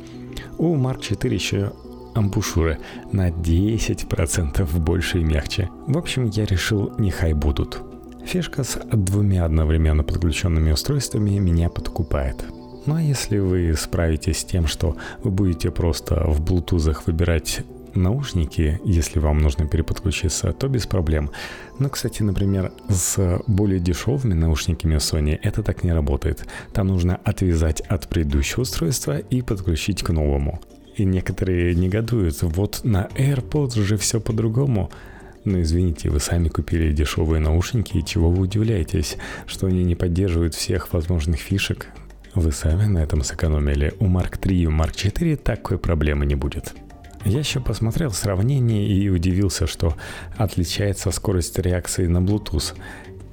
У Mark 4 еще амбушюры на 10% больше и мягче. В общем, я решил, нехай будут. Фишка с двумя одновременно подключенными устройствами меня подкупает. Ну а если вы справитесь с тем, что вы будете просто в Bluetooth выбирать наушники, если вам нужно переподключиться, то без проблем. Но, кстати, например, с более дешевыми наушниками Sony это так не работает. Там нужно отвязать от предыдущего устройства и подключить к новому. И некоторые негодуют, вот на AirPods же все по-другому. Но извините, вы сами купили дешевые наушники, и чего вы удивляетесь, что они не поддерживают всех возможных фишек? Вы сами на этом сэкономили. У Mark 3 и Mark 4 такой проблемы не будет. Я еще посмотрел сравнение и удивился, что отличается скорость реакции на Bluetooth.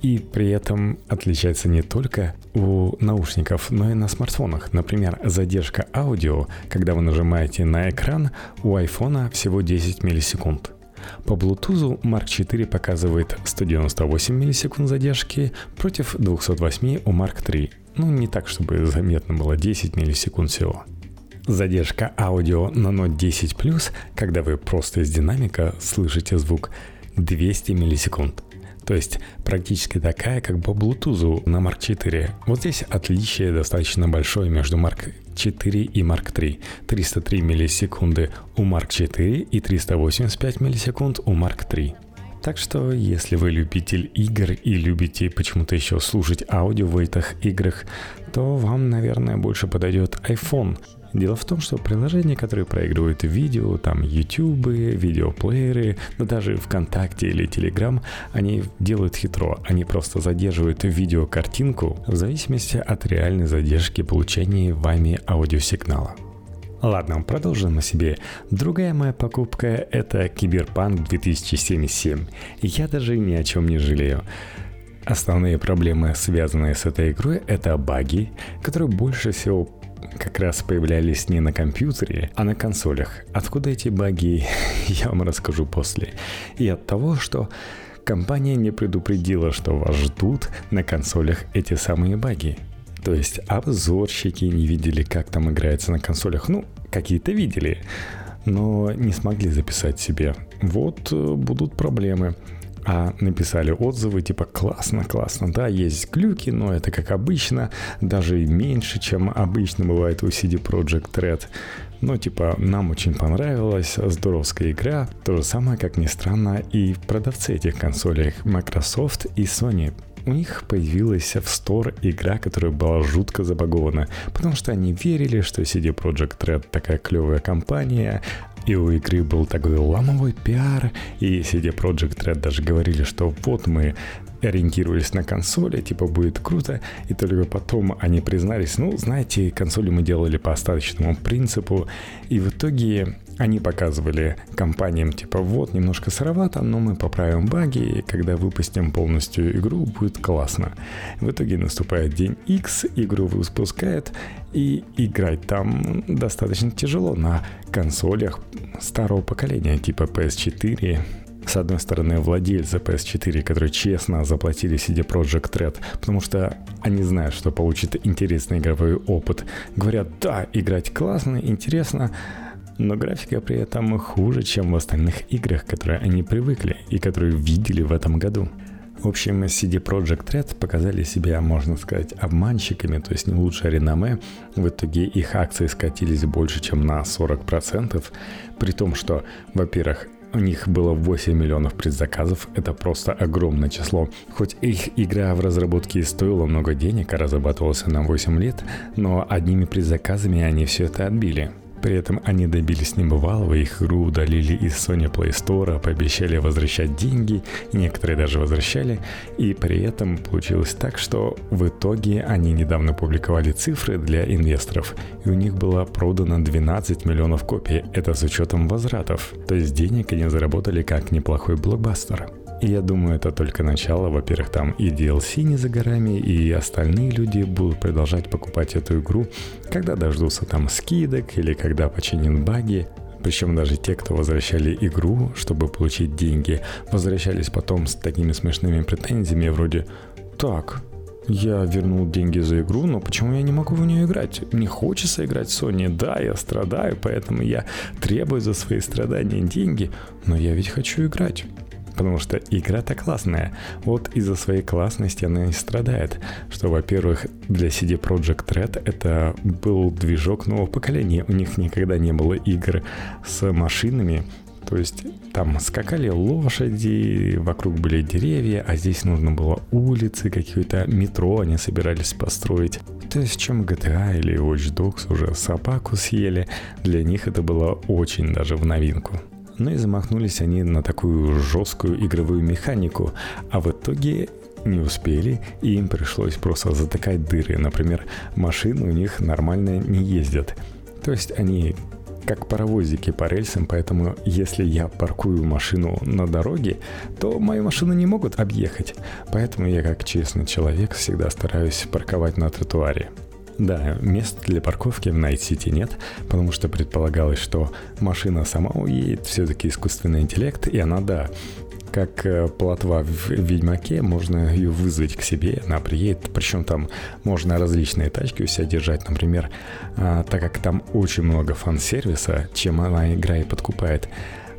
И при этом отличается не только у наушников, но и на смартфонах. Например, задержка аудио, когда вы нажимаете на экран, у iPhone всего 10 миллисекунд. По Bluetooth Mark 4 показывает 198 миллисекунд задержки против 208 у Mark 3. Ну, не так, чтобы заметно было 10 миллисекунд всего. Задержка аудио на Note 10 Plus, когда вы просто из динамика слышите звук, 200 миллисекунд. То есть практически такая, как по Bluetooth на Mark 4. Вот здесь отличие достаточно большое между Mark 4 и Mark 3. 303 миллисекунды у Mark 4 и 385 миллисекунд у Mark 3. Так что, если вы любитель игр и любите почему-то еще слушать аудио в этих играх, то вам, наверное, больше подойдет iPhone – Дело в том, что приложения, которые проигрывают видео, там YouTube, видеоплееры, но даже ВКонтакте или Telegram, они делают хитро. Они просто задерживают видеокартинку в зависимости от реальной задержки получения вами аудиосигнала. Ладно, продолжим о себе. Другая моя покупка – это Киберпанк 2077. Я даже ни о чем не жалею. Основные проблемы, связанные с этой игрой, это баги, которые больше всего как раз появлялись не на компьютере, а на консолях. Откуда эти баги, <laughs> я вам расскажу после. И от того, что компания не предупредила, что вас ждут на консолях эти самые баги. То есть обзорщики не видели, как там играется на консолях. Ну, какие-то видели, но не смогли записать себе. Вот э, будут проблемы а написали отзывы типа классно, классно, да, есть глюки, но это как обычно, даже меньше, чем обычно бывает у CD Projekt Red. Но типа нам очень понравилась, здоровская игра. То же самое, как ни странно, и продавцы этих консолей Microsoft и Sony у них появилась в Store игра, которая была жутко забагована, потому что они верили, что CD Projekt Red такая клевая компания, и у игры был такой ламовый пиар, и CD Projekt Red даже говорили, что вот мы ориентировались на консоли, типа будет круто, и только потом они признались, ну, знаете, консоли мы делали по остаточному принципу, и в итоге они показывали компаниям, типа, вот, немножко сыровато, но мы поправим баги, и когда выпустим полностью игру, будет классно. В итоге наступает день X, игру выпускают, и играть там достаточно тяжело на консолях старого поколения, типа PS4, с одной стороны, владельцы PS4, которые честно заплатили CD Projekt Red, потому что они знают, что получат интересный игровой опыт. Говорят, да, играть классно, интересно, но графика при этом хуже, чем в остальных играх, которые они привыкли и которые видели в этом году. В общем, CD Projekt Red показали себя, можно сказать, обманщиками, то есть не лучшее реноме. В итоге их акции скатились больше, чем на 40%, при том, что, во-первых, у них было 8 миллионов предзаказов, это просто огромное число. Хоть их игра в разработке стоила много денег, а разрабатывалась на 8 лет, но одними предзаказами они все это отбили. При этом они добились небывалого, их игру удалили из Sony Play Store, пообещали возвращать деньги, некоторые даже возвращали, и при этом получилось так, что в итоге они недавно публиковали цифры для инвесторов, и у них было продано 12 миллионов копий, это с учетом возвратов, то есть денег они заработали как неплохой блокбастер. И я думаю, это только начало. Во-первых, там и DLC не за горами, и остальные люди будут продолжать покупать эту игру, когда дождутся там скидок или когда починен баги. Причем даже те, кто возвращали игру, чтобы получить деньги, возвращались потом с такими смешными претензиями вроде «Так, я вернул деньги за игру, но почему я не могу в нее играть? Мне хочется играть в Sony, да, я страдаю, поэтому я требую за свои страдания деньги, но я ведь хочу играть. Потому что игра-то классная. Вот из-за своей классности она и страдает. Что, во-первых, для CD Projekt Red это был движок нового поколения. У них никогда не было игр с машинами, то есть там скакали лошади, вокруг были деревья, а здесь нужно было улицы, какие-то метро они собирались построить. То есть чем GTA или Watch Dogs уже собаку съели, для них это было очень даже в новинку. Но ну и замахнулись они на такую жесткую игровую механику, а в итоге не успели, и им пришлось просто затыкать дыры. Например, машины у них нормально не ездят. То есть они как паровозики по рельсам, поэтому если я паркую машину на дороге, то мою машину не могут объехать. Поэтому я как честный человек всегда стараюсь парковать на тротуаре. Да, мест для парковки в City нет, потому что предполагалось, что машина сама уедет, все-таки искусственный интеллект, и она, да, как э, плотва в Ведьмаке, можно ее вызвать к себе, она приедет. Причем там можно различные тачки у себя держать. Например, а, так как там очень много фан-сервиса, чем она игра и подкупает,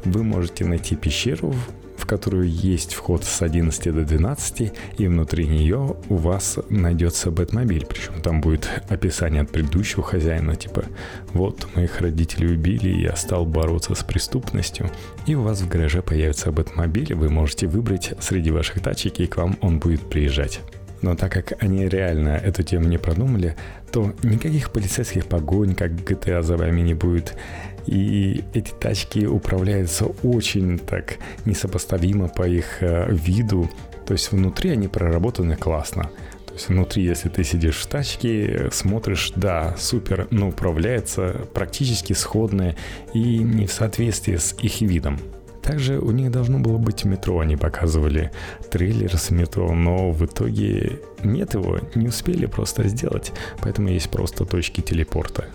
вы можете найти пещеру, в которую есть вход с 11 до 12, и внутри нее у вас найдется Бэтмобиль. Причем там будет описание от предыдущего хозяина, типа «Вот, моих родителей убили, и я стал бороться с преступностью». И у вас в гараже появится Бэтмобиль, вы можете выбрать среди ваших тачек, и к вам он будет приезжать. Но так как они реально эту тему не продумали, то никаких полицейских погонь, как GTA за вами не будет. И эти тачки управляются очень так несопоставимо по их э, виду. То есть внутри они проработаны классно. То есть внутри, если ты сидишь в тачке, смотришь, да, супер, но управляется практически сходное и не в соответствии с их видом. Также у них должно было быть метро, они показывали трейлер с метро, но в итоге нет его, не успели просто сделать, поэтому есть просто точки телепорта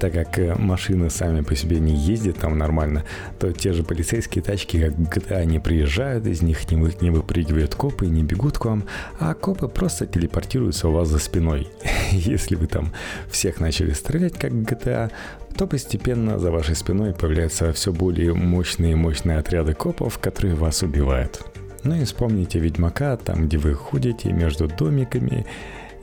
так как э, машины сами по себе не ездят там нормально, то те же полицейские тачки, как GTA, они приезжают, из них не, вы, не выпрыгивают копы, не бегут к вам, а копы просто телепортируются у вас за спиной. <laughs> Если вы там всех начали стрелять, как GTA, то постепенно за вашей спиной появляются все более мощные и мощные отряды копов, которые вас убивают. Ну и вспомните Ведьмака, там где вы ходите между домиками,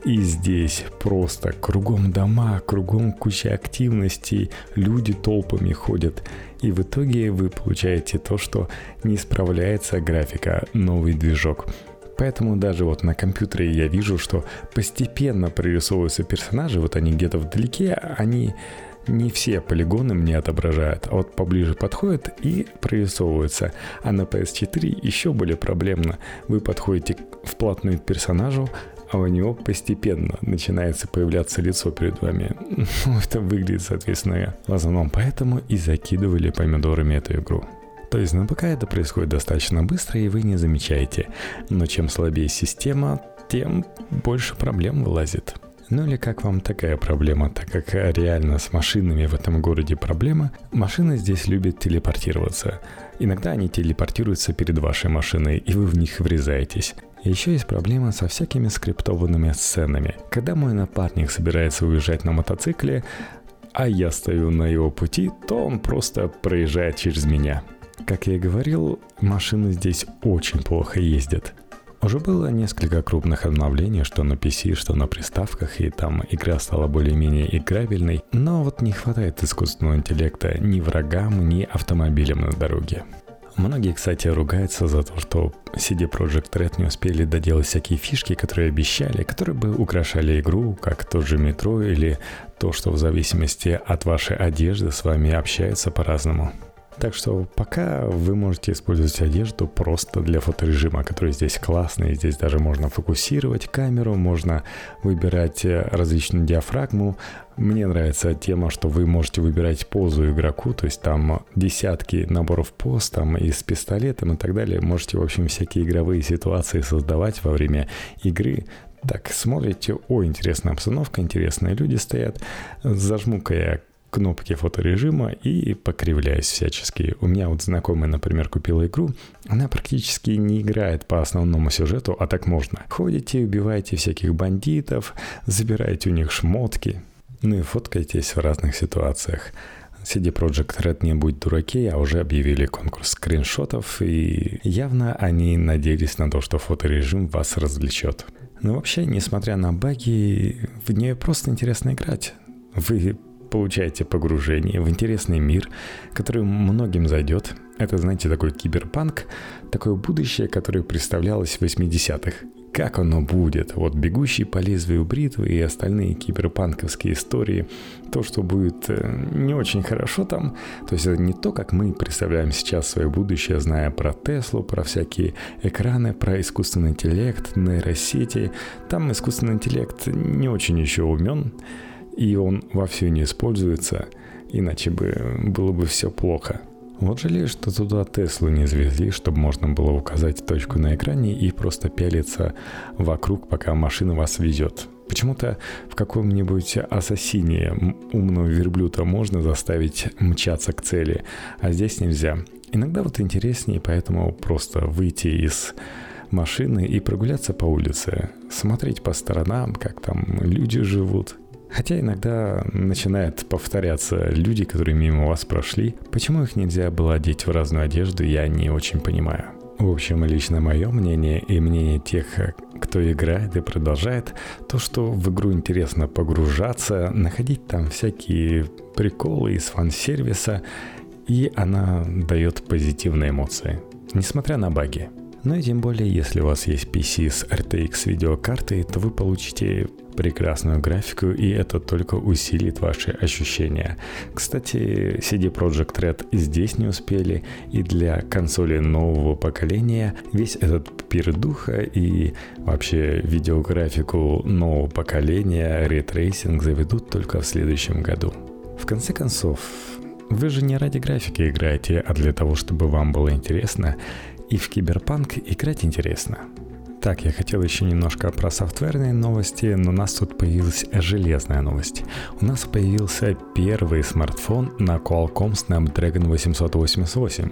и здесь просто кругом дома, кругом куча активностей, люди толпами ходят. И в итоге вы получаете то, что не справляется графика, новый движок. Поэтому даже вот на компьютере я вижу, что постепенно прорисовываются персонажи, вот они где-то вдалеке, они не все полигоны мне отображают, а вот поближе подходят и прорисовываются. А на PS4 еще более проблемно. Вы подходите вплотную к персонажу, а у него постепенно начинается появляться лицо перед вами. Ну, <laughs> это выглядит, соответственно, в основном поэтому и закидывали помидорами эту игру. То есть на ПК это происходит достаточно быстро, и вы не замечаете. Но чем слабее система, тем больше проблем вылазит. Ну или как вам такая проблема, так как реально с машинами в этом городе проблема, машины здесь любят телепортироваться. Иногда они телепортируются перед вашей машиной, и вы в них врезаетесь. Еще есть проблема со всякими скриптованными сценами. Когда мой напарник собирается уезжать на мотоцикле, а я стою на его пути, то он просто проезжает через меня. Как я и говорил, машины здесь очень плохо ездят. Уже было несколько крупных обновлений, что на PC, что на приставках, и там игра стала более-менее играбельной, но вот не хватает искусственного интеллекта ни врагам, ни автомобилям на дороге. Многие, кстати, ругаются за то, что CD Projekt Red не успели доделать всякие фишки, которые обещали, которые бы украшали игру, как тот же метро или то, что в зависимости от вашей одежды с вами общается по-разному. Так что пока вы можете использовать одежду просто для фоторежима, который здесь классный. Здесь даже можно фокусировать камеру, можно выбирать э, различную диафрагму. Мне нравится тема, что вы можете выбирать позу игроку, то есть там десятки наборов поз, там и с пистолетом и так далее. Можете, в общем, всякие игровые ситуации создавать во время игры. Так, смотрите, о, интересная обстановка, интересные люди стоят. Зажму-ка я кнопки фоторежима и покривляюсь всячески. У меня вот знакомая, например, купила игру, она практически не играет по основному сюжету, а так можно. Ходите, убиваете всяких бандитов, забираете у них шмотки, ну и фоткаетесь в разных ситуациях. CD Projekt Red не будет дураки, а уже объявили конкурс скриншотов, и явно они надеялись на то, что фоторежим вас развлечет. Но вообще, несмотря на баги, в нее просто интересно играть. Вы получаете погружение в интересный мир, который многим зайдет. Это, знаете, такой киберпанк, такое будущее, которое представлялось в 80-х как оно будет. Вот «Бегущий по лезвию бритвы» и остальные киберпанковские истории, то, что будет э, не очень хорошо там, то есть это не то, как мы представляем сейчас свое будущее, зная про Теслу, про всякие экраны, про искусственный интеллект, нейросети. Там искусственный интеллект не очень еще умен, и он вовсю не используется, иначе бы было бы все плохо. Вот жалею, что туда Теслу не завезли, чтобы можно было указать точку на экране и просто пялиться вокруг, пока машина вас везет. Почему-то в каком-нибудь ассасине умного верблюда можно заставить мчаться к цели, а здесь нельзя. Иногда вот интереснее, поэтому просто выйти из машины и прогуляться по улице, смотреть по сторонам, как там люди живут, Хотя иногда начинает повторяться люди, которые мимо вас прошли. Почему их нельзя было одеть в разную одежду, я не очень понимаю. В общем, лично мое мнение и мнение тех, кто играет и продолжает, то, что в игру интересно погружаться, находить там всякие приколы из фан-сервиса, и она дает позитивные эмоции, несмотря на баги. Но и тем более, если у вас есть PC с RTX видеокартой, то вы получите прекрасную графику, и это только усилит ваши ощущения. Кстати, CD Projekt Red здесь не успели, и для консоли нового поколения весь этот пир духа и вообще видеографику нового поколения ray tracing заведут только в следующем году. В конце концов, вы же не ради графики играете, а для того, чтобы вам было интересно, и в киберпанк играть интересно. Так, я хотел еще немножко про софтверные новости, но у нас тут появилась железная новость. У нас появился первый смартфон на Qualcomm Snapdragon 888,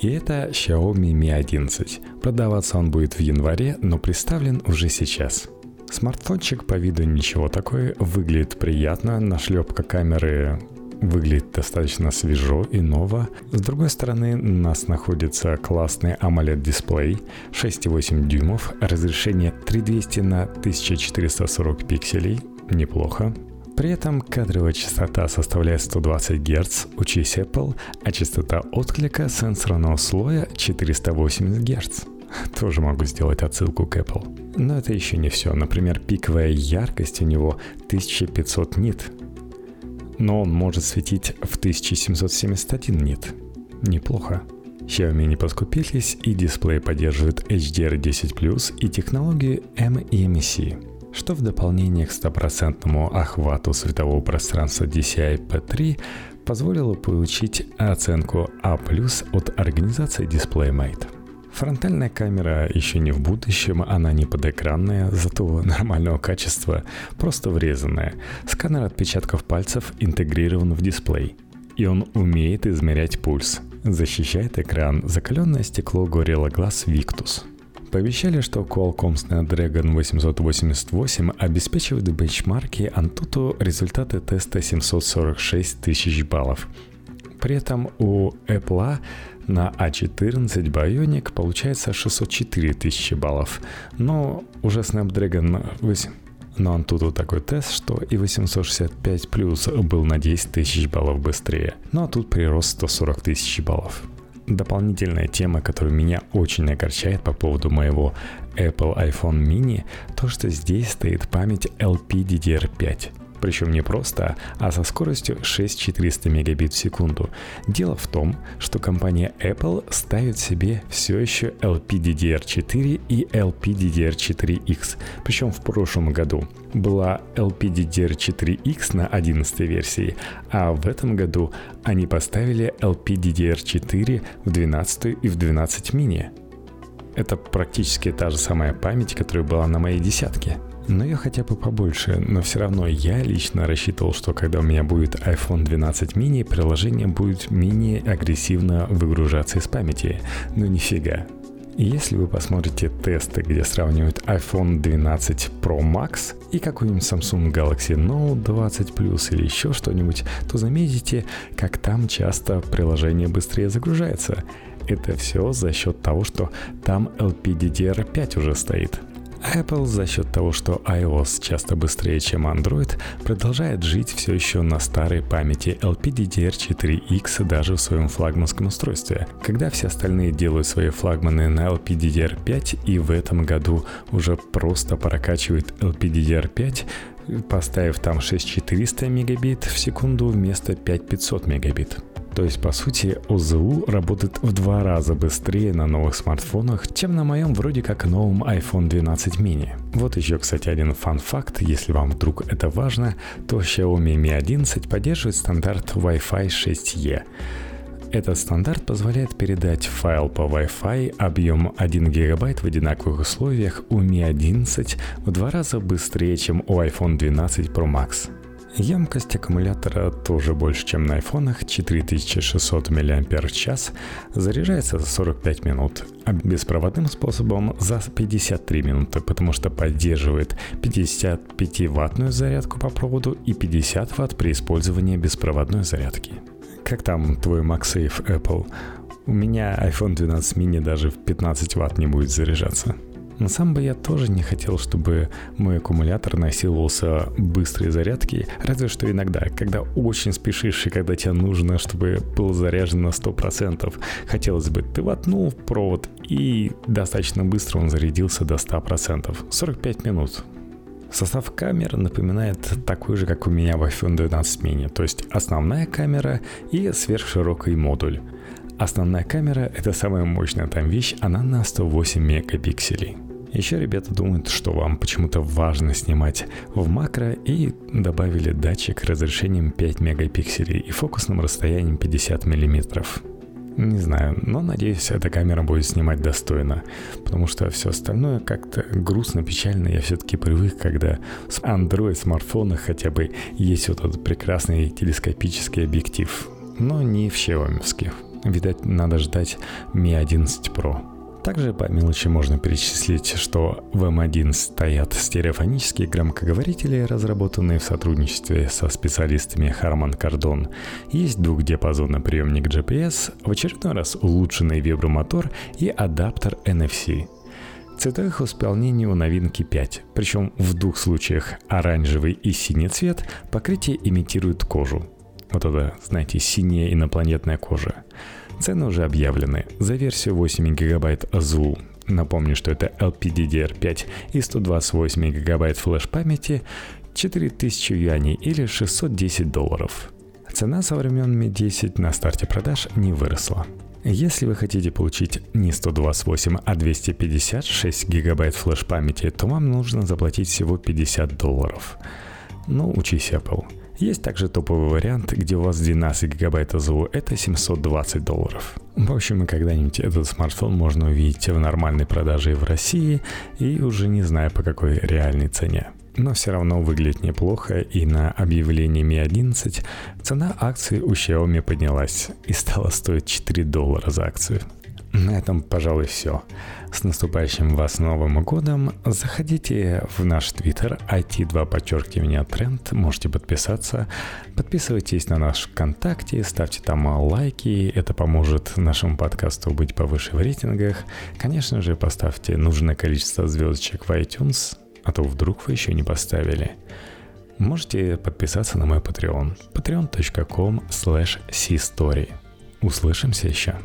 и это Xiaomi Mi 11. Продаваться он будет в январе, но представлен уже сейчас. Смартфончик по виду ничего такой, выглядит приятно, нашлепка камеры выглядит достаточно свежо и ново. С другой стороны, у нас находится классный AMOLED-дисплей 6,8 дюймов, разрешение 3200 на 1440 пикселей, неплохо. При этом кадровая частота составляет 120 Гц, учись Apple, а частота отклика сенсорного слоя 480 Гц. <laughs> Тоже могу сделать отсылку к Apple. Но это еще не все. Например, пиковая яркость у него 1500 нит, но он может светить в 1771 нит. Неплохо. Xiaomi не поскупились и дисплей поддерживает HDR10+, и технологию MEMC, что в дополнение к стопроцентному охвату светового пространства DCI-P3 позволило получить оценку A+, от организации DisplayMate. Фронтальная камера еще не в будущем, она не подэкранная, зато нормального качества, просто врезанная. Сканер отпечатков пальцев интегрирован в дисплей. И он умеет измерять пульс. Защищает экран закаленное стекло Gorilla Glass Victus. Пообещали, что Qualcomm Snapdragon 888 обеспечивает бенчмарки Antutu результаты теста 746 тысяч баллов. При этом у Apple на A14 а Bionic получается 604 тысячи баллов. Но уже Snapdragon 8 но он тут вот такой тест, что и 865 плюс был на 10 тысяч баллов быстрее. Ну а тут прирост 140 тысяч баллов. Дополнительная тема, которая меня очень огорчает по поводу моего Apple iPhone mini, то что здесь стоит память LPDDR5 причем не просто, а со скоростью 6400 мегабит в секунду. Дело в том, что компания Apple ставит себе все еще LPDDR4 и LPDDR4X, причем в прошлом году была LPDDR4X на 11 версии, а в этом году они поставили LPDDR4 в 12 и в 12 мини. Это практически та же самая память, которая была на моей десятке. Но ее хотя бы побольше, но все равно я лично рассчитывал, что когда у меня будет iPhone 12 mini, приложение будет менее агрессивно выгружаться из памяти. Но нифига. Если вы посмотрите тесты, где сравнивают iPhone 12 Pro Max и какой-нибудь Samsung Galaxy Note 20 Plus или еще что-нибудь, то заметите, как там часто приложение быстрее загружается. Это все за счет того, что там LPDDR5 уже стоит. Apple за счет того, что iOS часто быстрее, чем Android, продолжает жить все еще на старой памяти LPDDR4X даже в своем флагманском устройстве. Когда все остальные делают свои флагманы на LPDDR5 и в этом году уже просто прокачивают LPDDR5, поставив там 6400 мегабит в секунду вместо 5500 мегабит. То есть, по сути, ОЗУ работает в два раза быстрее на новых смартфонах, чем на моем вроде как новом iPhone 12 mini. Вот еще, кстати, один фан-факт, если вам вдруг это важно, то Xiaomi Mi 11 поддерживает стандарт Wi-Fi 6E. Этот стандарт позволяет передать файл по Wi-Fi объем 1 гигабайт в одинаковых условиях у Mi 11 в два раза быстрее, чем у iPhone 12 Pro Max. Емкость аккумулятора тоже больше, чем на айфонах, 4600 мАч, заряжается за 45 минут, а беспроводным способом за 53 минуты, потому что поддерживает 55-ваттную зарядку по проводу и 50 ватт при использовании беспроводной зарядки. Как там твой MagSafe Apple? У меня iPhone 12 mini даже в 15 ватт не будет заряжаться. Сам бы я тоже не хотел, чтобы мой аккумулятор насиловался быстрой зарядки, разве что иногда, когда очень спешишь и когда тебе нужно, чтобы был заряжен на 100%. Хотелось бы, ты воткнул в провод и достаточно быстро он зарядился до 100%. 45 минут. Состав камер напоминает такой же, как у меня в iPhone 12 mini, то есть основная камера и сверхширокий модуль. Основная камера — это самая мощная там вещь, она на 108 мегапикселей. Еще ребята думают, что вам почему-то важно снимать в макро и добавили датчик разрешением 5 мегапикселей и фокусным расстоянием 50 миллиметров. Не знаю, но надеюсь, эта камера будет снимать достойно, потому что все остальное как-то грустно, печально. Я все-таки привык, когда с Android смартфона хотя бы есть вот этот прекрасный телескопический объектив, но не в щеломевских. Видать, надо ждать Mi 11 Pro. Также по мелочи можно перечислить, что в M1 стоят стереофонические громкоговорители, разработанные в сотрудничестве со специалистами Harman Kardon. Есть двухдиапазонный приемник GPS, в очередной раз улучшенный вибромотор и адаптер NFC. Цветовых исполнений у новинки 5, причем в двух случаях оранжевый и синий цвет покрытие имитирует кожу. Вот это, знаете, синяя инопланетная кожа. Цены уже объявлены. За версию 8 гигабайт Azul Напомню, что это LPDDR5 и 128 гигабайт флеш-памяти 4000 юаней или 610 долларов. Цена со времен Mi 10 на старте продаж не выросла. Если вы хотите получить не 128, а 256 гигабайт флеш-памяти, то вам нужно заплатить всего 50 долларов. Ну, учись Apple. Есть также топовый вариант, где у вас 12 гигабайт ОЗУ, это 720 долларов. В общем, и когда-нибудь этот смартфон можно увидеть в нормальной продаже в России и уже не знаю по какой реальной цене. Но все равно выглядит неплохо, и на объявлении Mi 11 цена акции у Xiaomi поднялась и стала стоить 4 доллара за акцию. На этом, пожалуй, все. С наступающим вас Новым годом. Заходите в наш твиттер IT2 подчеркивание тренд. Можете подписаться. Подписывайтесь на наш ВКонтакте, ставьте там лайки. Это поможет нашему подкасту быть повыше в рейтингах. Конечно же, поставьте нужное количество звездочек в iTunes, а то вдруг вы еще не поставили. Можете подписаться на мой Patreon. patreon.com slash Услышимся еще.